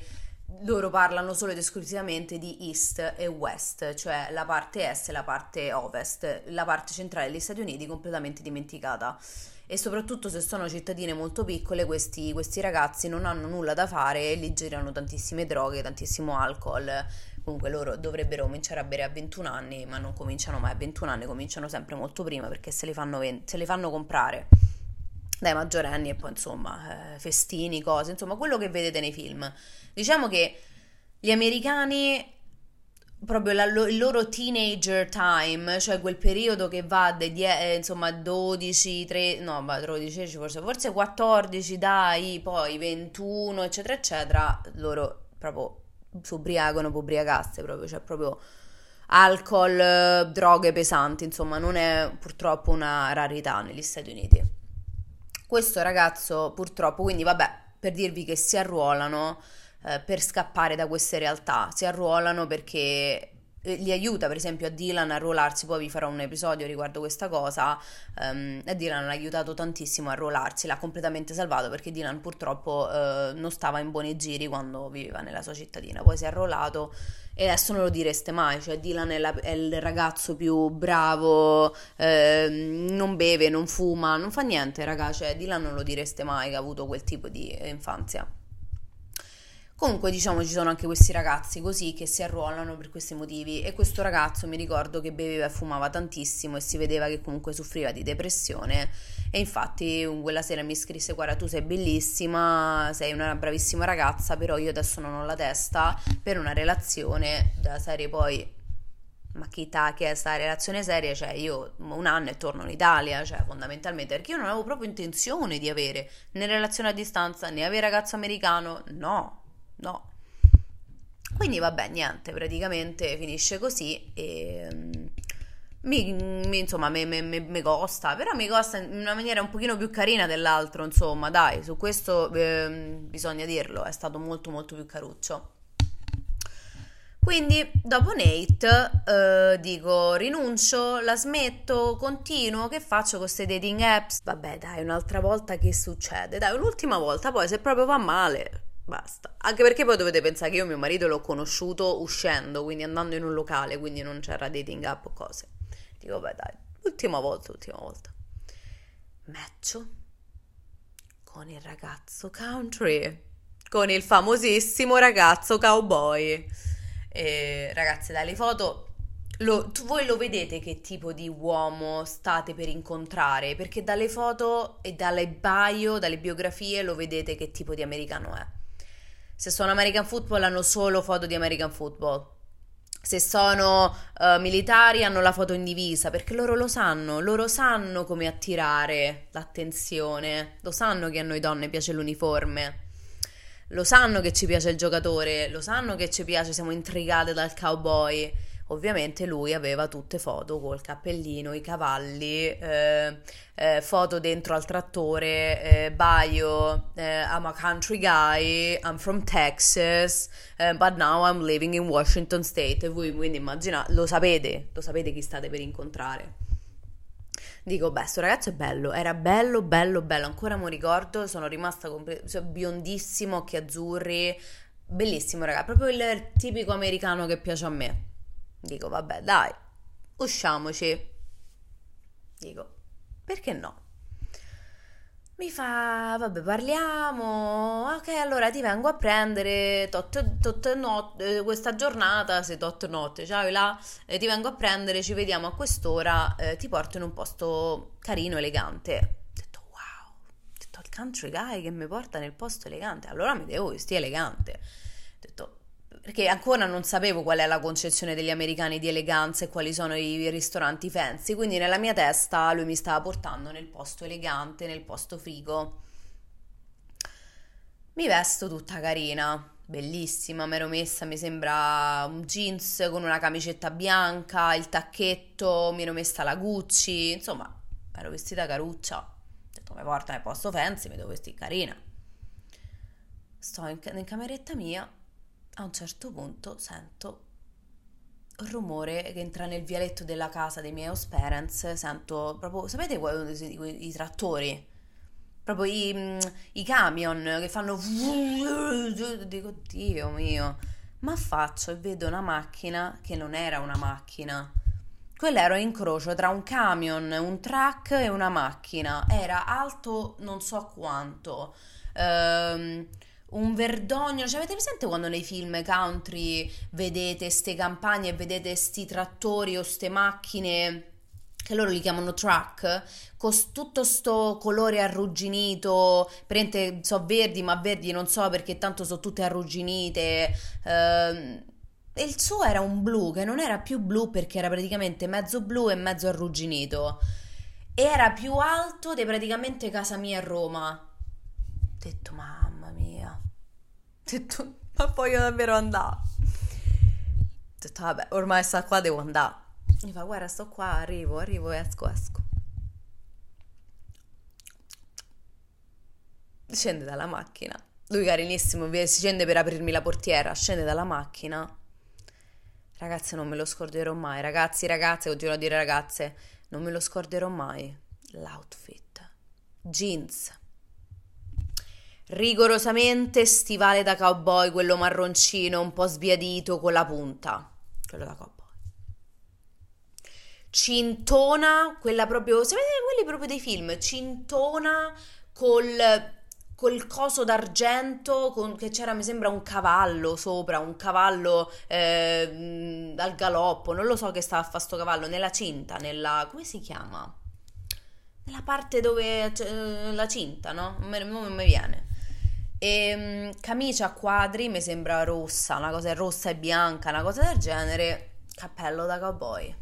loro parlano solo ed esclusivamente di East e West, cioè la parte Est e la parte Ovest, la parte centrale degli Stati Uniti completamente dimenticata. E soprattutto se sono cittadine molto piccole, questi, questi ragazzi non hanno nulla da fare e lì girano tantissime droghe, tantissimo alcol. Comunque loro dovrebbero cominciare a bere a 21 anni, ma non cominciano mai a 21 anni, cominciano sempre molto prima perché se le fanno, se le fanno comprare dai maggiorenni e poi insomma eh, festini, cose, insomma quello che vedete nei film. Diciamo che gli americani proprio la, il loro teenager time, cioè quel periodo che va dai die, eh, insomma 12, 3, no, 13, forse, forse 14, dai, poi 21, eccetera, eccetera, loro proprio si ubriacano, può ubriacasse proprio, cioè proprio alcol, droghe pesanti, insomma, non è purtroppo una rarità negli Stati Uniti. Questo ragazzo purtroppo, quindi vabbè, per dirvi che si arruolano eh, per scappare da queste realtà, si arruolano perché eh, li aiuta per esempio a Dylan a arruolarsi, poi vi farò un episodio riguardo questa cosa, um, e Dylan l'ha aiutato tantissimo a arruolarsi, l'ha completamente salvato perché Dylan purtroppo uh, non stava in buoni giri quando viveva nella sua cittadina, poi si è arruolato e adesso non lo direste mai, cioè Dylan è, la, è il ragazzo più bravo, eh, non beve, non fuma, non fa niente, raga, cioè Dylan non lo direste mai che ha avuto quel tipo di infanzia. Comunque, diciamo, ci sono anche questi ragazzi così che si arruolano per questi motivi. E questo ragazzo mi ricordo che beveva e fumava tantissimo e si vedeva che comunque soffriva di depressione. E infatti, quella sera mi scrisse: Guarda, tu sei bellissima, sei una bravissima ragazza, però io adesso non ho la testa per una relazione da serie poi. Ma chi ta che è sta relazione seria? Cioè, io un anno e torno in Italia, cioè, fondamentalmente, perché io non avevo proprio intenzione di avere né relazione a distanza né avere ragazzo americano, no no. Quindi vabbè, niente, praticamente finisce così e mm, mi, insomma mi, mi, mi, costa, però mi costa in una maniera un pochino più carina dell'altro, insomma, dai, su questo eh, bisogna dirlo, è stato molto molto più caruccio. Quindi dopo Nate eh, dico rinuncio, la smetto, continuo, che faccio con queste dating apps? Vabbè dai, un'altra volta che succede? Dai, un'ultima volta, poi se proprio va male Basta. Anche perché poi dovete pensare che io mio marito l'ho conosciuto uscendo, quindi andando in un locale, quindi non c'era dating app o cose. Dico, beh dai, ultima volta, ultima volta. Match con il ragazzo country, con il famosissimo ragazzo cowboy. E, ragazzi, dalle foto lo, voi lo vedete che tipo di uomo state per incontrare? Perché dalle foto e dalle bio, dalle biografie, lo vedete che tipo di americano è. Se sono American Football hanno solo foto di American Football. Se sono uh, militari hanno la foto in divisa perché loro lo sanno, loro sanno come attirare l'attenzione, lo sanno che a noi donne piace l'uniforme, lo sanno che ci piace il giocatore, lo sanno che ci piace, siamo intrigate dal cowboy Ovviamente lui aveva tutte foto col cappellino, i cavalli, eh, eh, foto dentro al trattore, eh, bio, eh, I'm a country guy, I'm from Texas, eh, but now I'm living in Washington State. E voi quindi immaginate, lo sapete, lo sapete chi state per incontrare. Dico, beh, sto ragazzo è bello, era bello, bello, bello, ancora mi ricordo, sono rimasta compl- cioè, biondissimo, occhi azzurri, bellissimo ragazzo, proprio il tipico americano che piace a me. Dico, vabbè, dai, usciamoci. Dico, perché no? Mi fa, vabbè, parliamo. Ok, allora ti vengo a prendere tot, tot notte, questa giornata, se tot notte, ciao là, eh, ti vengo a prendere, ci vediamo a quest'ora, eh, ti porto in un posto carino, elegante. Ho detto, wow, ho detto il country guy che mi porta nel posto elegante, allora mi devo vestire elegante. Ho detto, perché ancora non sapevo qual è la concezione degli americani di eleganza e quali sono i ristoranti fancy, quindi nella mia testa lui mi stava portando nel posto elegante, nel posto frigo. Mi vesto tutta carina, bellissima, mi ero messa, mi sembra un jeans con una camicetta bianca, il tacchetto, mi ero messa la Gucci, insomma, ero vestita caruccia. Ho detto, mi porta nel posto fancy, mi devo vestire carina. Sto in, in cameretta mia a un certo punto sento rumore che entra nel vialetto della casa dei miei house parents, sento proprio, sapete i, i, i trattori? proprio i, i camion che fanno... Dico, Dio mio, ma faccio e vedo una macchina che non era una macchina. Quello era un incrocio tra un camion, un truck e una macchina. Era alto non so quanto. Ehm, un verdogno. Cioè, avete presente quando nei film country vedete ste campagne e vedete sti trattori o ste macchine che loro li chiamano truck, con tutto sto colore arrugginito, prende, so verdi, ma verdi non so perché tanto sono tutte arrugginite. Eh, e il suo era un blu che non era più blu perché era praticamente mezzo blu e mezzo arrugginito. Era più alto di praticamente casa mia a Roma. Ho detto, mamma detto, ma voglio davvero andare. Ho detto, vabbè, ormai sta qua, devo andare. Mi fa, guarda, sto qua, arrivo, arrivo, esco, esco. Scende dalla macchina. Lui carinissimo, si scende per aprirmi la portiera, scende dalla macchina. Ragazze, non me lo scorderò mai. Ragazzi, ragazze, continuo a dire ragazze, non me lo scorderò mai. L'outfit. Jeans. Rigorosamente stivale da cowboy, quello marroncino, un po' sbiadito con la punta. Quello da cowboy cintona, quella proprio, sapete quelli proprio dei film, cintona col, col coso d'argento con, che c'era mi sembra un cavallo sopra, un cavallo eh, al galoppo, non lo so che stava a fare sto cavallo, nella cinta, nella, come si chiama? Nella parte dove c'è la cinta, no? Non mi viene. E um, camicia a quadri mi sembra rossa, una cosa rossa e bianca, una cosa del genere, cappello da cowboy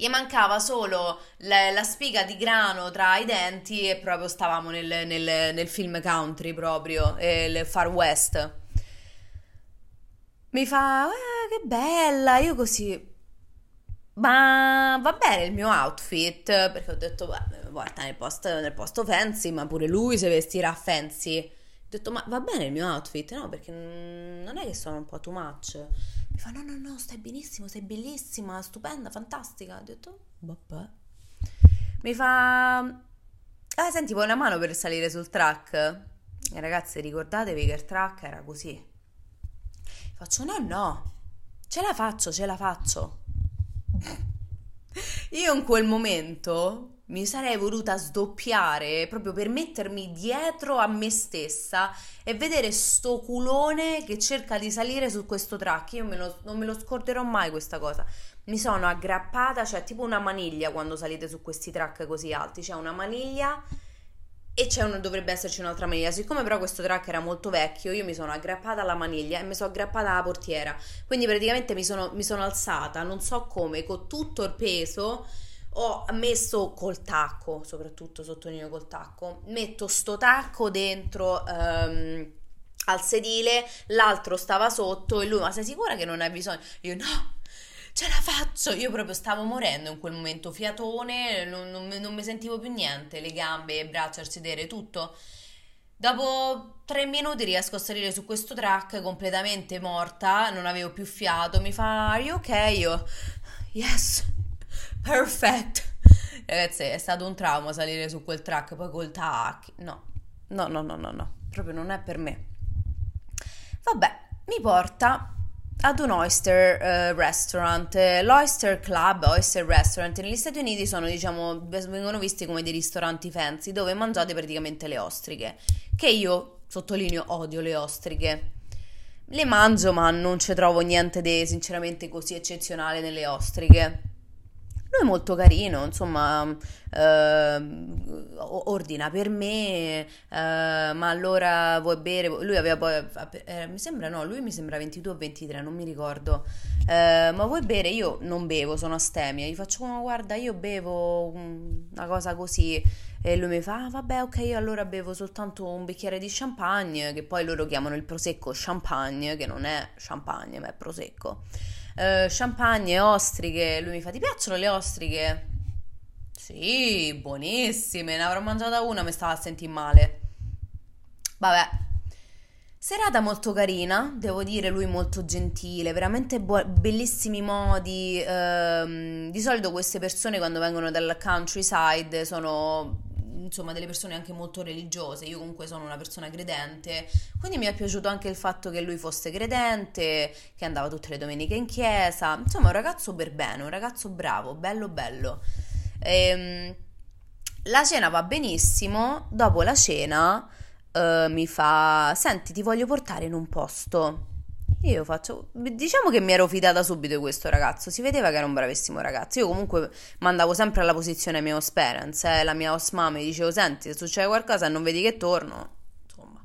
gli mancava solo la, la, spiga di grano tra i denti e proprio stavamo nel, nel, nel film country proprio, il Far West. Mi fa, eh, che bella, io così... Ma va bene il mio outfit, perché ho detto, beh, guarda, nel posto, nel posto fancy, ma pure lui si vestirà fancy. Ho detto, ma va bene il mio outfit? No, perché non è che sono un po' too much. Mi fa, no, no, no, stai benissimo, sei bellissima, stupenda, fantastica. Ho detto, vabbè. Mi fa, ah, senti, vuoi una mano per salire sul track? E ragazzi, ricordatevi che il track era così. Faccio, no, no, ce la faccio, ce la faccio. Io in quel momento mi sarei voluta sdoppiare proprio per mettermi dietro a me stessa e vedere sto culone che cerca di salire su questo track. Io me lo, non me lo scorderò mai questa cosa. Mi sono aggrappata, cioè tipo una maniglia quando salite su questi track così alti. C'è una maniglia e c'è un, dovrebbe esserci un'altra maniglia. Siccome però questo track era molto vecchio, io mi sono aggrappata alla maniglia e mi sono aggrappata alla portiera. Quindi praticamente mi sono, mi sono alzata, non so come, con tutto il peso ho messo col tacco, soprattutto sottolineo col tacco, metto sto tacco dentro um, al sedile, l'altro stava sotto e lui, ma sei sicura che non hai bisogno? Io no, ce la faccio, io proprio stavo morendo in quel momento, fiatone, non, non, non mi sentivo più niente, le gambe, le braccia, il sedere, tutto. Dopo tre minuti riesco a salire su questo track completamente morta, non avevo più fiato, mi fa, are you okay? Io, yes perfect. Ragazzi, è stato un trauma salire su quel track, poi col tac. No, no, no, no, no, no, proprio non è per me. Vabbè, mi porta ad un oyster uh, restaurant. L'Oyster Club, Oyster Restaurant negli Stati Uniti sono, diciamo, vengono visti come dei ristoranti fancy dove mangiate praticamente le ostriche. Che io, sottolineo, odio le ostriche. Le mangio, ma non ci trovo niente di sinceramente così eccezionale nelle ostriche. Lui è molto carino, insomma, eh, ordina per me, eh, ma allora vuoi bere? Lui aveva poi, eh, mi sembra no, lui mi sembra 22 o 23, non mi ricordo. Eh, ma vuoi bere? Io non bevo, sono astemia. Gli faccio, oh, guarda, io bevo una cosa così. E lui mi fa, ah, vabbè, ok, allora bevo soltanto un bicchiere di champagne, che poi loro chiamano il prosecco champagne, che non è champagne, ma è prosecco eh, champagne, ostriche. Lui mi fa: Ti piacciono le ostriche? Sì, buonissime. Ne avrò mangiata una, mi stava a sentire male. Vabbè. Serata molto carina, devo dire, lui molto gentile, veramente bu- bellissimi modi. Ehm, di solito queste persone quando vengono dal countryside sono insomma delle persone anche molto religiose, io comunque sono una persona credente, quindi mi è piaciuto anche il fatto che lui fosse credente, che andava tutte le domeniche in chiesa, insomma un ragazzo per bene, un ragazzo bravo, bello bello. Ehm, la cena va benissimo, dopo la cena uh, mi fa, senti ti voglio portare in un posto. Io faccio, diciamo che mi ero fidata subito di questo ragazzo, si vedeva che era un bravissimo ragazzo. Io comunque mandavo sempre alla posizione mia host eh, la mia host mama, mi dicevo, senti, se succede qualcosa e non vedi che torno, insomma.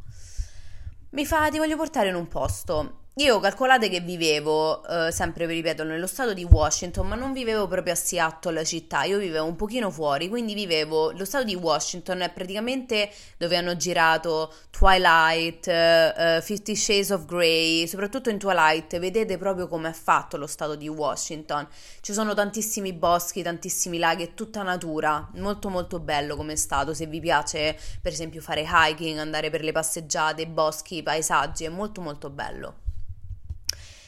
Mi fa, ti voglio portare in un posto. Io calcolate che vivevo, eh, sempre vi ripeto, nello stato di Washington, ma non vivevo proprio a Seattle città, io vivevo un pochino fuori, quindi vivevo, lo stato di Washington è praticamente dove hanno girato Twilight, uh, Fifty Shades of Grey, soprattutto in Twilight, vedete proprio come è fatto lo stato di Washington. Ci sono tantissimi boschi, tantissimi laghi, è tutta natura, molto molto bello come stato, se vi piace per esempio fare hiking, andare per le passeggiate, boschi, paesaggi, è molto molto bello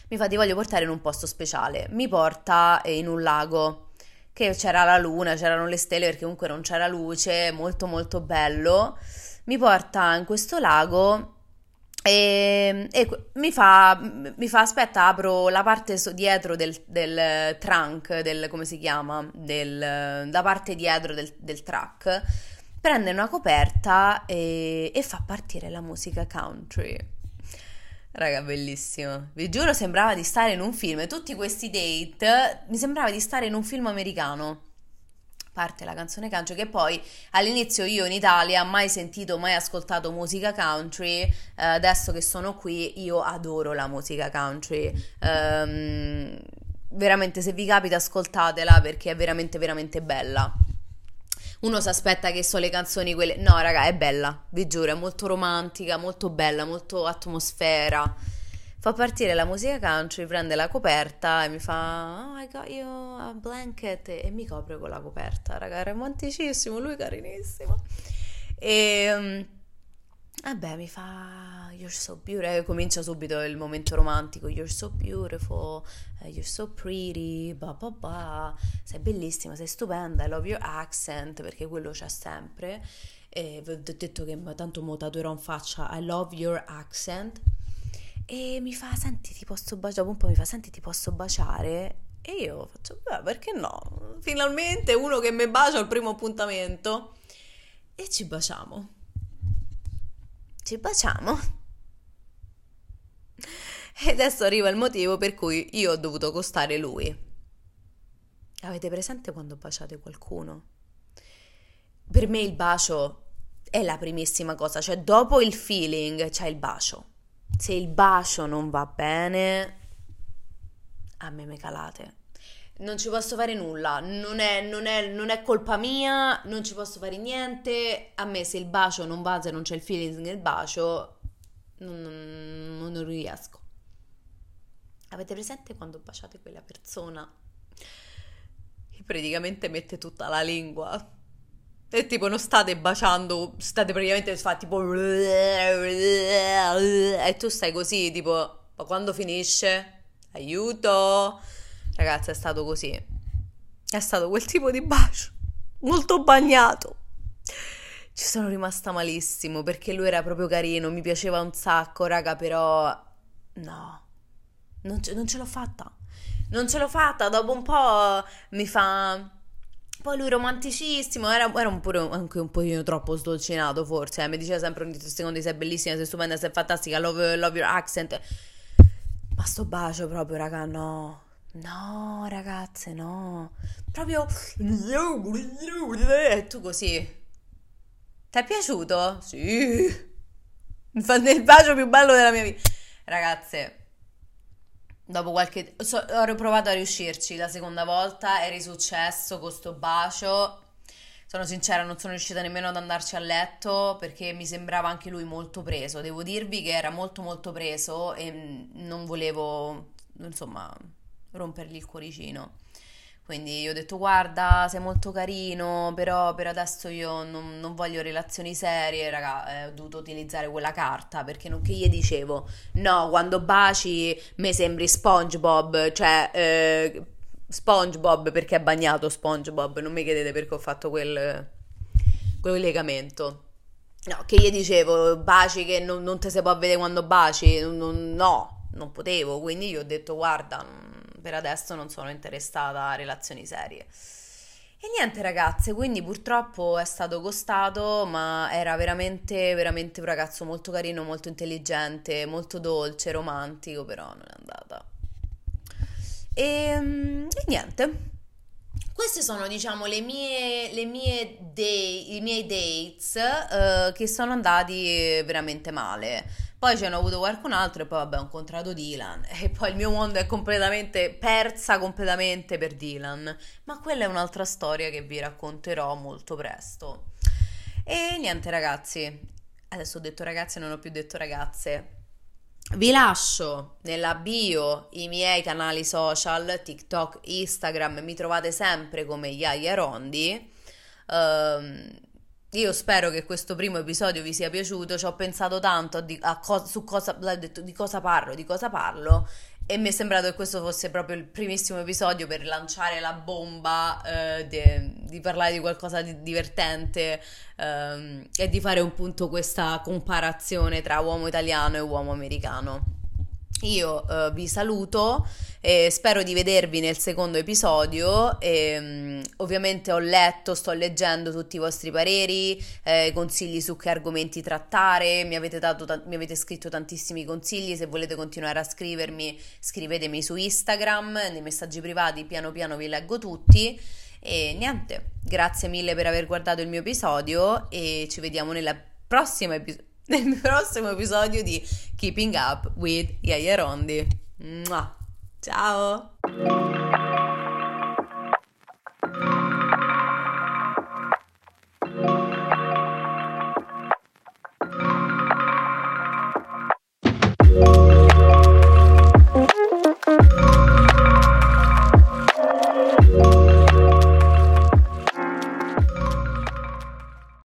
mi fa ti voglio portare in un posto speciale, mi porta in un lago che c'era la luna, c'erano le stelle perché comunque non c'era luce, molto molto bello, mi porta in questo lago e, e mi, fa, mi, fa, aspetta, apro la parte so, dietro del, del, trunk, del, come si chiama, del, la parte dietro del, del truck, prende una coperta e, e fa partire la musica country. Raga, bellissimo. Vi giuro, sembrava di stare in un film. Tutti questi date mi sembrava di stare in un film americano. Parte la canzone country che poi all'inizio io in Italia mai sentito, mai ascoltato musica country. Eh, adesso che sono qui, io adoro la musica country. Um, veramente, se vi capita, ascoltatela perché è veramente, veramente bella uno si aspetta che so le canzoni quelle. No, raga, è bella, vi giuro, è molto romantica, molto bella, molto atmosfera. Fa partire la musica country, prende la coperta e mi fa Oh, I got you a blanket e mi copre con la coperta, raga, è romanticissimo, lui carinissimo. E um, vabbè, mi fa You're so beautiful, comincia subito il momento romantico, You're so beautiful, uh, you're so pretty, ba ba ba, sei bellissima, sei stupenda, I love your accent, perché quello c'è sempre. E vi ho detto che tanto mo tatuerò in faccia I love your accent. E mi fa, senti, ti posso baciare? Dopo un po' mi fa, senti, ti posso baciare? E io faccio, beh, perché no? Finalmente uno che mi bacia al primo appuntamento. E ci baciamo. Ci baciamo. E adesso arriva il motivo per cui io ho dovuto costare lui. Avete presente quando baciate qualcuno? Per me il bacio è la primissima cosa, cioè dopo il feeling c'è il bacio. Se il bacio non va bene, a me me calate. Non ci posso fare nulla, non è, non, è, non è, colpa mia, non ci posso fare niente. A me se il bacio non va, se non c'è il feeling nel bacio, non, non, non riesco. Avete presente quando baciate quella persona che praticamente mette tutta la lingua? E tipo non state baciando, state praticamente fa tipo e tu stai così tipo ma quando finisce? Aiuto! Ragazzi, è stato così. È stato quel tipo di bacio molto bagnato. Ci sono rimasta malissimo perché lui era proprio carino, mi piaceva un sacco, raga, però no non ce, non ce l'ho fatta. Non ce l'ho fatta. Dopo un po' mi fa. Poi lui romanticissimo, era, era un pure anche un pochino troppo sdolcinato forse, eh. mi diceva sempre ogni secondi sei bellissima, sei stupenda, sei fantastica, love, love your accent. Ma sto bacio proprio, raga, no. No, ragazze, no. Proprio... E tu così. Ti è piaciuto? Sì. Fa il bacio più bello della mia vita. Ragazze, Dopo qualche... So, ho provato a riuscirci la seconda volta, è risuccesso con sto bacio. Sono sincera, non sono riuscita nemmeno ad andarci a letto perché mi sembrava anche lui molto preso. Devo dirvi che era molto molto preso e non volevo, insomma, rompergli il cuoricino. Quindi io ho detto guarda, sei molto carino, però per adesso io non, non voglio relazioni serie, raga, eh, ho dovuto utilizzare quella carta perché non che gli dicevo, no, quando baci mi sembri SpongeBob, cioè eh, SpongeBob perché è bagnato SpongeBob, non mi chiedete perché ho fatto quel, collegamento. No, che gli dicevo, baci che non, non te si può vedere quando baci, non, no, non potevo, quindi gli ho detto guarda, per adesso non sono interessata a relazioni serie. E niente ragazze, quindi purtroppo è stato costato, ma era veramente, veramente un ragazzo molto carino, molto intelligente, molto dolce, romantico, però non è andata. E, ehm, e niente, queste sono, diciamo, le mie, le mie day, i miei dates uh, che sono andati veramente male. Poi ce n'ho avuto qualcun altro e poi vabbè ho incontrato Dylan e poi il mio mondo è completamente persa completamente per Dylan. Ma quella è un'altra storia che vi racconterò molto presto. E niente ragazzi, adesso ho detto ragazze, non ho più detto ragazze. Vi lascio nella bio i miei canali social, TikTok, Instagram, mi trovate sempre come Yaya Rondi. Um, io spero che questo primo episodio vi sia piaciuto, ci ho pensato tanto di, co- su cosa, detto, di cosa parlo, di cosa parlo e mi è sembrato che questo fosse proprio il primissimo episodio per lanciare la bomba eh, de, di parlare di qualcosa di divertente ehm, e di fare appunto questa comparazione tra uomo italiano e uomo americano. Io uh, vi saluto e spero di vedervi nel secondo episodio. E, um, ovviamente ho letto, sto leggendo tutti i vostri pareri, eh, consigli su che argomenti trattare. Mi avete, dato, mi avete scritto tantissimi consigli. Se volete continuare a scrivermi, scrivetemi su Instagram, nei messaggi privati, piano piano vi leggo tutti. E niente, grazie mille per aver guardato il mio episodio e ci vediamo nella prossima episodio nel prossimo episodio di Keeping Up with Yaya Rondi. Ciao!